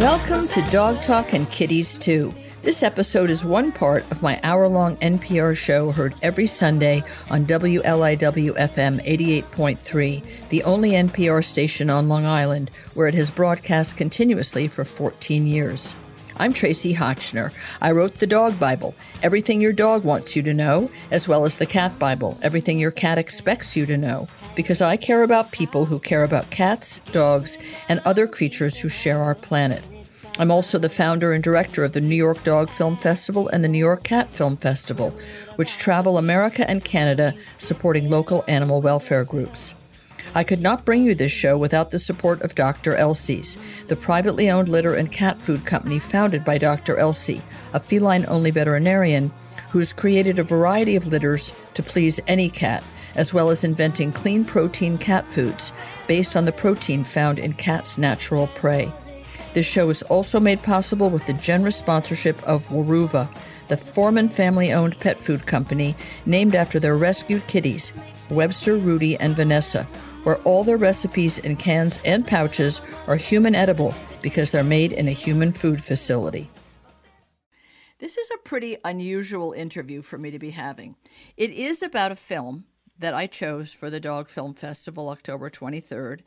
Welcome to Dog Talk and Kitties Too. This episode is one part of my hour long NPR show heard every Sunday on WLIW FM 88.3, the only NPR station on Long Island, where it has broadcast continuously for 14 years. I'm Tracie Hotchner. I wrote the Dog Bible, everything your dog wants you to know, as well as the Cat Bible, everything your cat expects you to know, because I care about people who care about cats, dogs, and other creatures who share our planet. I'm also the founder and director of the New York Dog Film Festival and the New York Cat Film Festival, which travel America and Canada supporting local animal welfare groups. I could not bring you this show without the support of Dr. Elsey's, the privately owned litter and cat food company founded by Dr. Elsey, a feline only veterinarian who's created a variety of litters to please any cat, as well as inventing clean protein cat foods based on the protein found in cats' natural prey. This show is also made possible with the generous sponsorship of Weruva, the Foreman family owned pet food company named after their rescued kitties, Webster, Rudy, and Vanessa, where all their recipes in cans and pouches are human edible because they're made in a human food facility. This is a pretty unusual interview for me to be having. It is about a film that I chose for the Dog Film Festival October 23rd.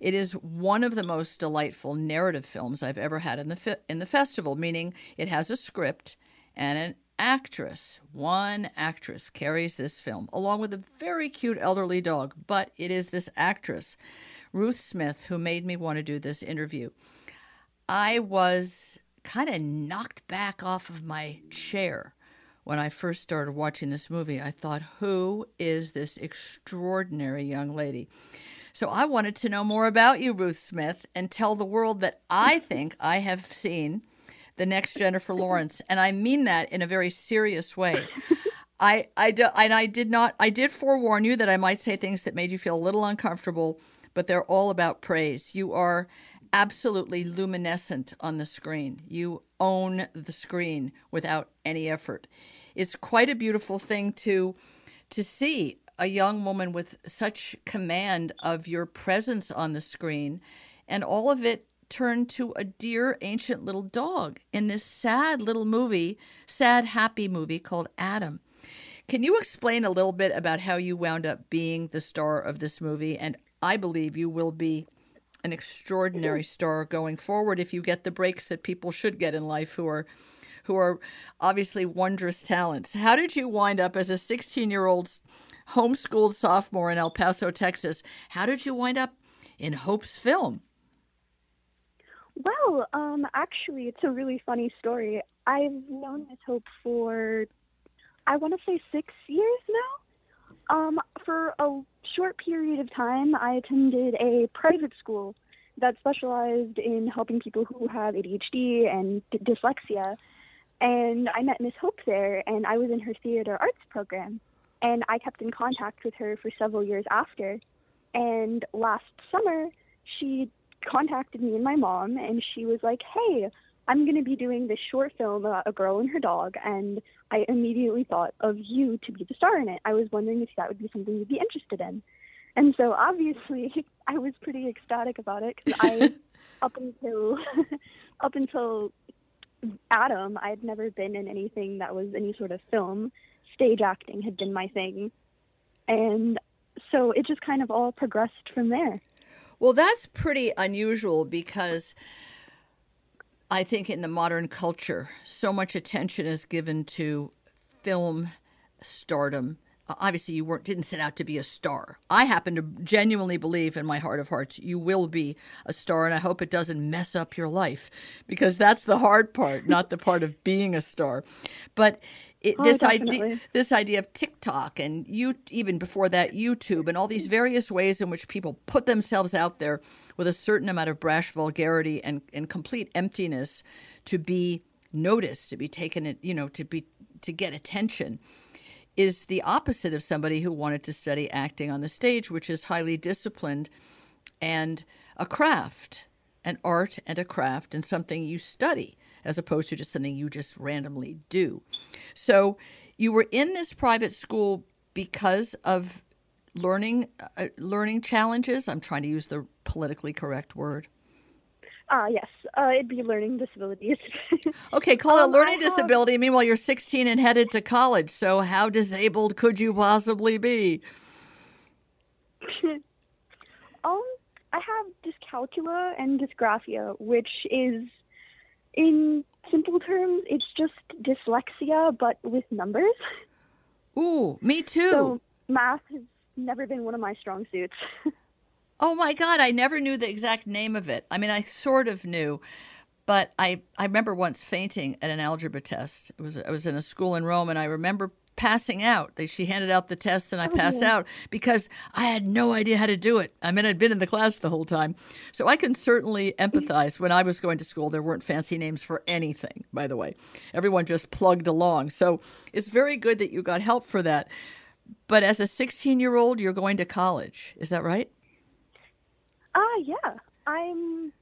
It is one of the most delightful narrative films I've ever had in the fi- in the festival, meaning it has a script and an actress. One actress carries this film along with a very cute elderly dog, but it is this actress, Ruth Smith, who made me want to do this interview. I was kind of knocked back off of my chair when I first started watching this movie. I thought, who is this extraordinary young lady? So I wanted to know more about you, Ruth Smith, and tell the world that I think I have seen the next Jennifer Lawrence, and I mean that in a very serious way. I, I do, and I did not. I did forewarn you that I might say things that made you feel a little uncomfortable, but they're all about praise. You are absolutely luminescent on the screen. You own the screen without any effort. It's quite a beautiful thing to to see a young woman with such command of your presence on the screen and all of it turned to a dear ancient little dog in this sad little movie, sad happy movie called Adam. Can you explain a little bit about how you wound up being the star of this movie and I believe you will be an extraordinary star going forward if you get the breaks that people should get in life who are who are obviously wondrous talents. How did you wind up as a 16-year-old homeschooled sophomore in El Paso, Texas? How did you wind up in Hope's film? Well, um, actually, it's a really funny story. I've known Miss Hope for, I want to say, six years now. Um, for a short period of time, I attended a private school that specialized in helping people who have ADHD and d- dyslexia. And I met Miss Hope there, and I was in her theater arts program. And I kept in contact with her for several years after. And last summer, she contacted me and my mom, and she was like, "Hey, I'm going to be doing this short film about a girl and her dog, and I immediately thought of you to be the star in it. I was wondering if that would be something you'd be interested in." And so obviously, I was pretty ecstatic about it because I, up until, up until Adam, I'd never been in anything that was any sort of film. Stage acting had been my thing, and so it just kind of all progressed from there. Well, that's pretty unusual because I think in the modern culture, so much attention is given to film stardom. Obviously, you weren't didn't set out to be a star. I happen to genuinely believe in my heart of hearts you will be a star, and I hope it doesn't mess up your life because that's the hard part, not the part of being a star. But it, Oh, this idea this idea of TikTok and you even before that YouTube and all these various ways in which people put themselves out there with a certain amount of brash vulgarity and, and complete emptiness to be noticed, to be taken, you know, to be to get attention is the opposite of somebody who wanted to study acting on the stage, which is highly disciplined and a craft, an art and a craft, and something you study as opposed to just something you just randomly do. So you were in this private school because of learning uh, learning challenges. I'm trying to use the politically correct word. Ah, yes. Uh, it'd be learning disabilities. Okay, call it Um, learning I have- disability. Meanwhile, you're 16 and headed to college. So, how disabled could you possibly be? um, I have dyscalculia and dysgraphia, which is, in simple terms, it's just dyslexia but with numbers. Ooh, me too. So math has never been one of my strong suits. Oh my God, I never knew the exact name of it. I mean, I sort of knew, but I, I remember once fainting at an algebra test. It was I was in a school in Rome, and I remember passing out. They, she handed out the test, and I passed out because I had no idea how to do it. I mean, I'd been in the class the whole time, so I can certainly empathize. When I was going to school, there weren't fancy names for anything. By the way, everyone just plugged along. So it's very good that you got help for that. But as a 16 year old, you're going to college. Is that right? Ah, yeah. I'm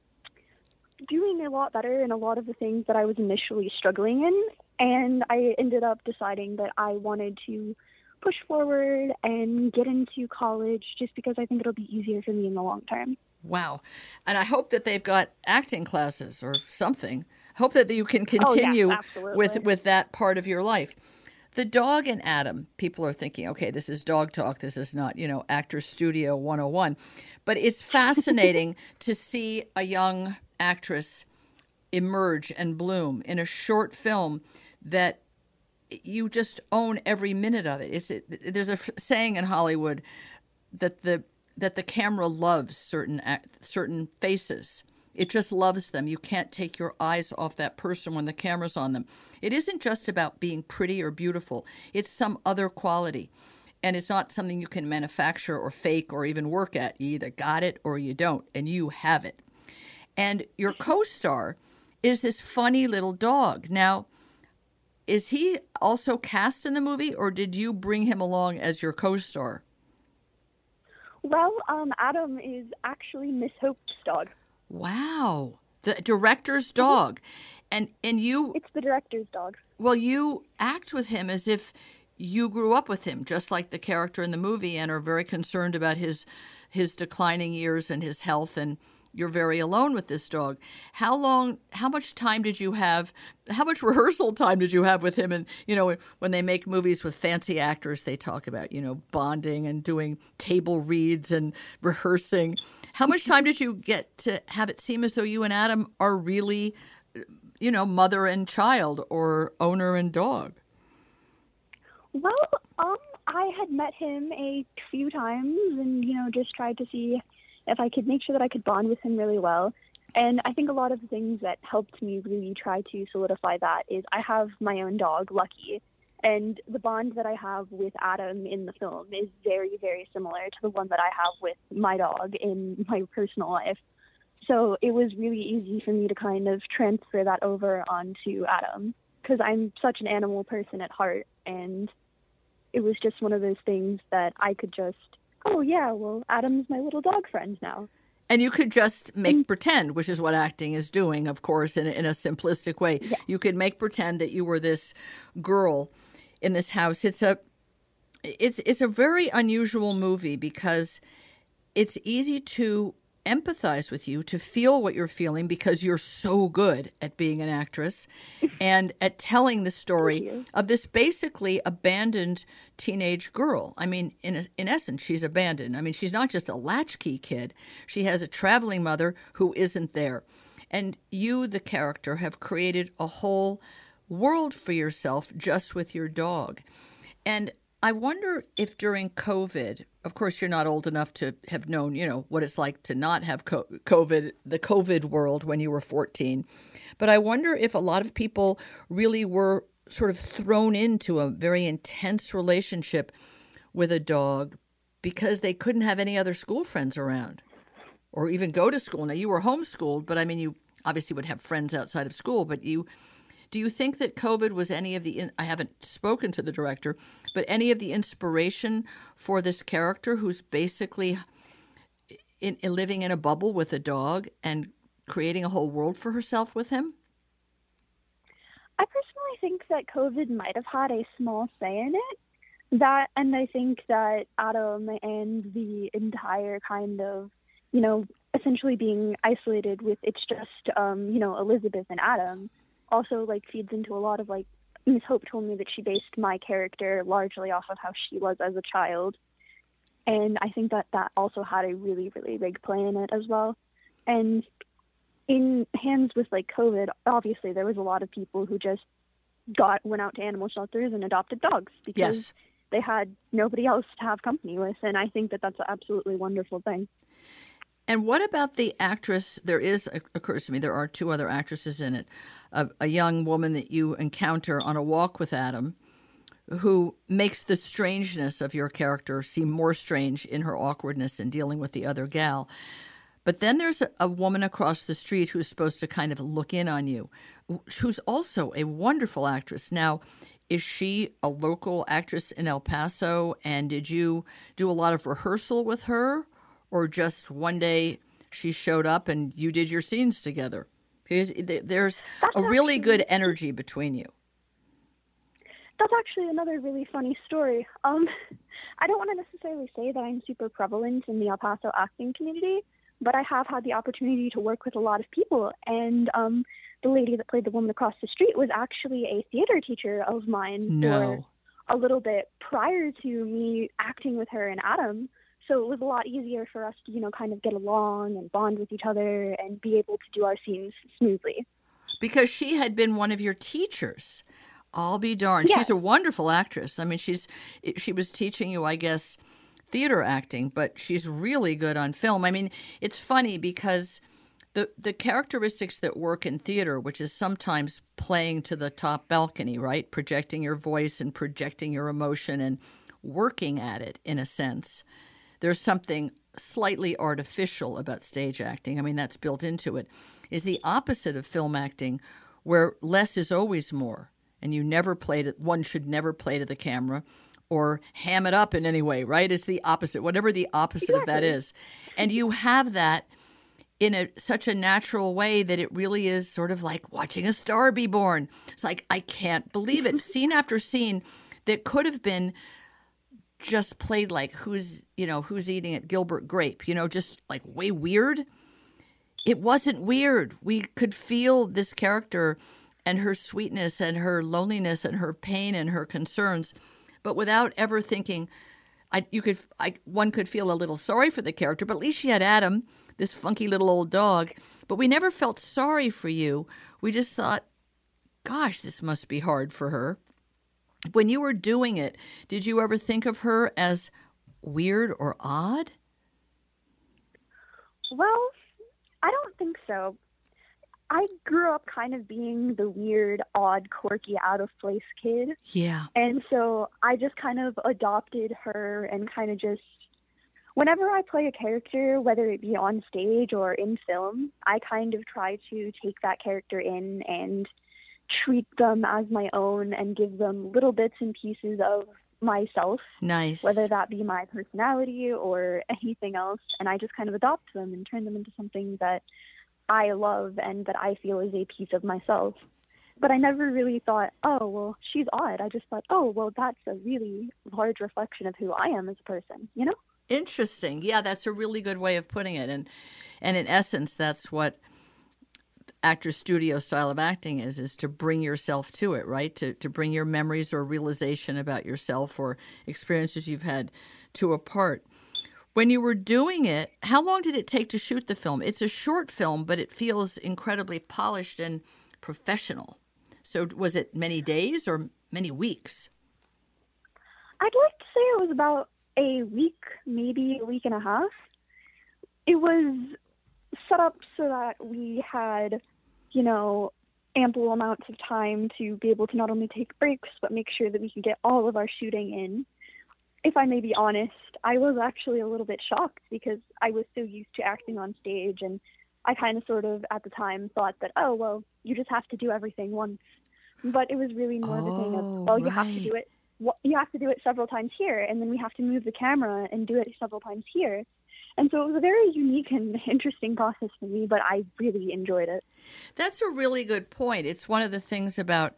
doing a lot better in a lot of the things that I was initially struggling in, and I ended up deciding that I wanted to push forward and get into college just because I think it'll be easier for me in the long term. Wow. And I hope that they've got acting classes or something. I hope that you can Oh, yeah, continue with with that part of your life. The dog and Adam, people are thinking, okay, this is dog talk. This is not, you know, actor studio 101. But it's fascinating to see a young actress emerge and bloom in a short film that you just own every minute of it. It's it, there's a f- saying in Hollywood that the that the camera loves certain act, certain faces. It just loves them. You can't take your eyes off that person when the camera's on them. It isn't just about being pretty or beautiful. It's some other quality. And it's not something you can manufacture or fake or even work at. You either got it or you don't, and you have it. And your co-star is this funny little dog. Now, is he also cast in the movie or did you bring him along as your co-star? Well, um, Adam is actually Miss Hope's dog. Wow. The director's dog. And and you It's the director's dog. well you act with him as if you grew up with him just like the character in the movie and are very concerned about his his declining years and his health and you're very alone with this dog. How long how much time did you have how much rehearsal time did you have with him and you know when they make movies with fancy actors they talk about, you know, bonding and doing table reads and rehearsing. How much time did you get to have it seem as though you and Adam are really you know, mother and child or owner and dog? Well, um, I had met him a few times and, you know, just tried to see if I could make sure that I could bond with him really well. And I think a lot of the things that helped me really try to solidify that is I have my own dog, Lucky, and the bond that I have with Adam in the film is very, very similar to the one that I have with my dog in my personal life. So it was really easy for me to kind of transfer that over onto Adam because I'm such an animal person at heart. And it was just one of those things that I could just, oh, yeah, well, Adam's my little dog friend now. And you could just make Mm. pretend, which is what acting is doing, of course, in in a simplistic way. You could make pretend that you were this girl in this house. It's a it's it's a very unusual movie because it's easy to empathize with you, to feel what you're feeling because you're so good at being an actress and at telling the story of this basically abandoned teenage girl. I mean, in in essence, she's abandoned. I mean, she's not just a latchkey kid. She has a traveling mother who isn't there. And you, the character, have created a whole world for yourself just with your dog. And I wonder if during COVID, of course, you're not old enough to have known, you know, what it's like to not have COVID, the COVID world when you were 14. But I wonder if a lot of people really were sort of thrown into a very intense relationship with a dog because they couldn't have any other school friends around or even go to school. Now, you were homeschooled, but I mean, you obviously would have friends outside of school, but you do you think that COVID was any of the? In, I haven't spoken to the director, but any of the inspiration for this character who's basically in, in living in a bubble with a dog and creating a whole world for herself with him? I personally think that COVID might have had a small say in it. That, and I think that Adam and the entire kind of, you know, essentially being isolated with it's just, um, you know, Elizabeth and Adam also like feeds into a lot of like Miss Hope told me that she based my character largely off of how she was as a child. And I think that that also had a really, really big play in it as well. And in hands with like COVID, obviously there was a lot of people who just got went out to animal shelters and adopted dogs because Yes. they had nobody else to have company with. And I think that that's an absolutely wonderful thing. And what about the actress? There is uh, occurs to me there are two other actresses in it. A, a young woman that you encounter on a walk with Adam, who makes the strangeness of your character seem more strange in her awkwardness in dealing with the other gal. But then there's a, a woman across the street who's supposed to kind of look in on you, who's also a wonderful actress. Now, is she a local actress in El Paso? And did you do a lot of rehearsal with her? Or just one day she showed up and you did your scenes together? There's a really good energy between you. That's actually another really funny story. Um, I don't want to necessarily say that I'm super prevalent in the El Paso acting community, but I have had the opportunity to work with a lot of people. And um, the lady that played the woman across the street was actually a theater teacher of mine No. for a little bit prior to me acting with her and Adam. So it was a lot easier for us to, you know, kind of get along and bond with each other and be able to do our scenes smoothly. Because she had been one of your teachers. I'll be darned. Yes. She's a wonderful actress. I mean, she's she was teaching you, I guess, theater acting, but she's really good on film. I mean, it's funny because the the characteristics that work in theater, which is sometimes playing to the top balcony, right? Projecting your voice and projecting your emotion and working at it in a sense. There's something slightly artificial about stage acting. I mean, that's built into it. Is the opposite of film acting, where less is always more, and you never play to one should never play to the camera or ham it up in any way, right? It's the opposite, whatever the opposite of that is. And you have that in a such a natural way that it really is sort of like watching a star be born. It's like I can't believe it. scene after scene that could have been just played like who's you know who's eating at Gilbert Grape, you know, just like way weird. It wasn't weird. We could feel this character and her sweetness and her loneliness and her pain and her concerns, but without ever thinking. I you could I one could feel a little sorry for the character, but at least she had Adam, this funky little old dog. But we never felt sorry for you. We just thought, gosh, this must be hard for her. When you were doing it, did you ever think of her as weird or odd? Well, I don't think so. I grew up kind of being the weird, odd, quirky, out of place kid. Yeah. And so I just kind of adopted her and kind of just, whenever I play a character, whether it be on stage or in film, I kind of try to take that character in and treat them as my own and give them little bits and pieces of myself, Nice. whether that be my personality or anything else. And I just kind of adopt them and turn them into something that I love and that I feel is a piece of myself. But I never really thought, oh, well, she's odd. I just thought, oh, well, that's a really large reflection of who I am as a person, you know? Interesting. Yeah, that's a really good way of putting it. And and in essence that's what actor studio style of acting is is to bring yourself to it, right? To to bring your memories or realization about yourself or experiences you've had to a part. When you were doing it, how long did it take to shoot the film? It's a short film, but it feels incredibly polished and professional. So was it many days or many weeks? I'd like to say it was about a week, maybe a week and a half. It was set up so that we had, you know, ample amounts of time to be able to not only take breaks, but make sure that we could get all of our shooting in. If I may be honest, I was actually a little bit shocked because I was so used to acting on stage and I kind of sort of at the time thought that, oh, well, you just have to do everything once. But it was really more of a thing Oh, of, well, you have to do it you have to do it several times here, and then we have to move the camera and do it several times here. And so it was a very unique and interesting process for me, but I really enjoyed it. That's a really good point. It's one of the things about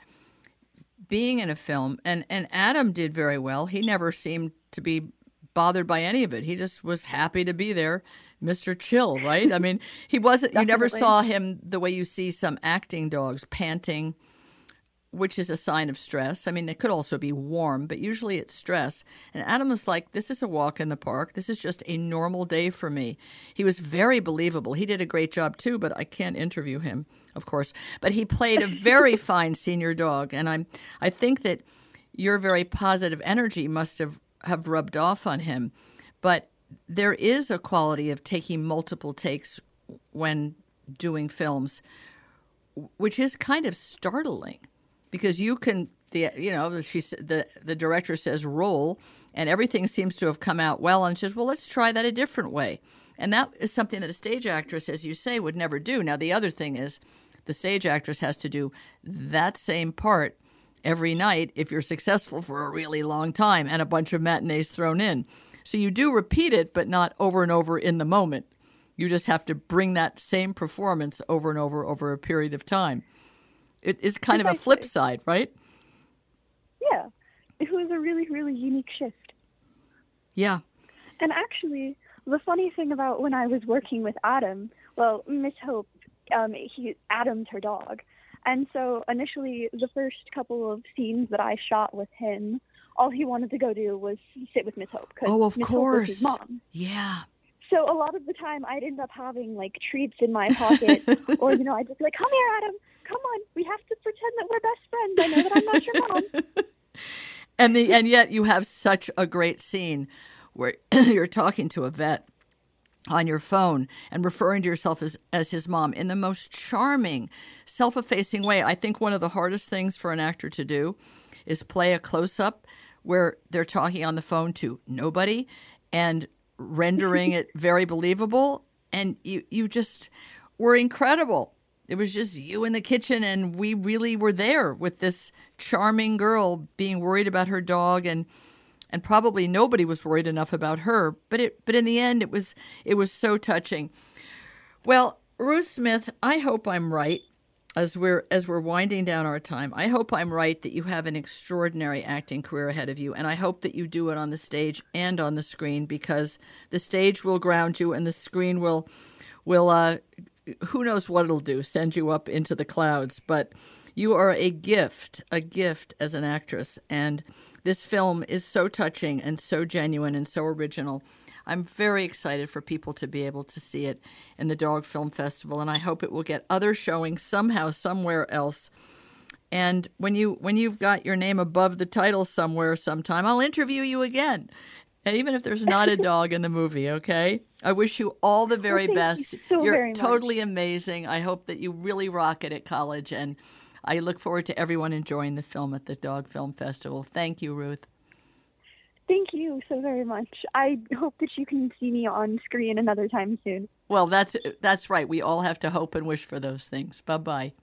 being in a film, and and Adam did very well. He never seemed to be bothered by any of it. He just was happy to be there, Mr. Chill, right? I mean, he wasn't. you never saw him the way you see some acting dogs panting, which is a sign of stress. I mean, it could also be warm, but usually it's stress. And Adam was like, "This is a walk in the park. This is just a normal day for me." He was very believable. He did a great job too, but I can't interview him, of course. But he played a very fine senior dog, and I'm. I think that your very positive energy must have have rubbed off on him. But there is a quality of taking multiple takes when doing films, which is kind of startling because you can the you know she the the director says roll and everything seems to have come out well and she says well let's try that a different way. And that is something that a stage actress as you say would never do. Now the other thing is the stage actress has to do that same part every night if you're successful for a really long time and a bunch of matinees thrown in. So you do repeat it but not over and over in the moment. You just have to bring that same performance over and over over a period of time it is kind of a flip side, right? Yeah, it was a really, really unique shift. Yeah. And actually, the funny thing about when I was working with Adam, well, Miss Hope, um, he Adam's her dog, and so initially the first couple of scenes that I shot with him, all he wanted to go do was sit with Miss Hope. 'cause Oh, of Hope was his course. mom. Yeah. So a lot of the time, I'd end up having like treats in my pocket, or you know, I'd just be like, "Come here, Adam. Come on. We have to pretend that we're best friends. I know that I'm not your mom." And the and yet you have such a great scene where you're talking to a vet on your phone and referring to yourself as, as his mom in the most charming, self effacing way. I think one of the hardest things for an actor to do is play a close up where they're talking on the phone to nobody and rendering it very believable. And you, you just were incredible. It was just you in the kitchen, and we really were there with this charming girl being worried about her dog and and probably nobody was worried enough about her. But it but in the end it was it was so touching. Well ruth smith i hope i'm right as we're as we're winding down our time. I hope i'm right that you have an extraordinary acting career ahead of you and i hope that you do it on the stage and on the screen because the stage will ground you and the screen will will uh who knows what it'll do send you up into the clouds but you are a gift a gift as an actress. And this film is so touching and so genuine and so original. I'm very excited for people to be able to see it in the dog film festival and i hope it will get other showings somehow somewhere else. And when you when you've got your name above the title somewhere sometime i'll interview you again and even if there's not a dog in the movie, okay? I wish you all the very thank you best. so You're very much. totally amazing. I hope that you really rock it at college. And I look forward to everyone enjoying the film at the Dog Film Festival. Thank you, Ruth. Thank you so very much. I hope that you can see me on screen another time soon. Well, that's that's right. We all have to hope and wish for those things. Bye bye.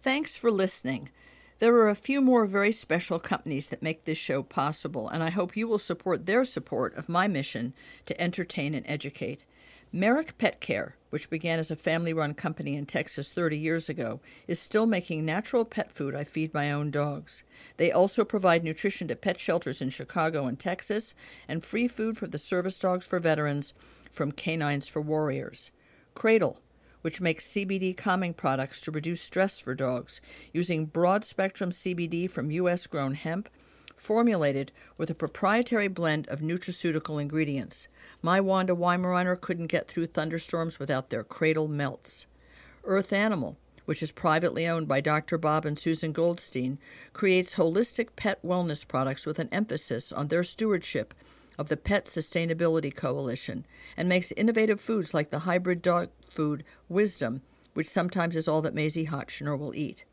Thanks for listening. There are a few more very special companies that make this show possible, and I hope you will support their support of my mission to entertain and educate. Merrick Pet Care, which began as a family run company in Texas 30 years ago, is still making natural pet food I feed my own dogs. They also provide nutrition to pet shelters in Chicago and Texas, and free food for the service dogs for veterans from Canines for Warriors. Kradle, which makes CBD calming products to reduce stress for dogs using broad spectrum CBD from U.S. grown hemp, formulated with a proprietary blend of nutraceutical ingredients. My Wanda Weimaraner couldn't get through thunderstorms without their Kradle melts. Earth Animal, which is privately owned by Dr. Bob and Susan Goldstein, creates holistic pet wellness products with an emphasis on their stewardship of the Pet Sustainability Coalition and makes innovative foods like the hybrid dog food Wisdom, which sometimes is all that Maisie Hotchner will eat.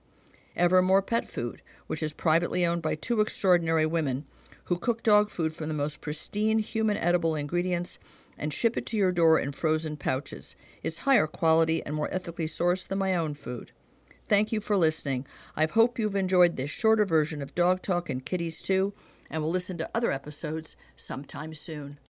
Evermore Pet Food, which is privately owned by two extraordinary women who cook dog food from the most pristine human edible ingredients and ship it to your door in frozen pouches, is higher quality and more ethically sourced than my own food. Thank you for listening. I hope you've enjoyed this shorter version of Dog Talk and Kitties too, and we'll listen to other episodes sometime soon.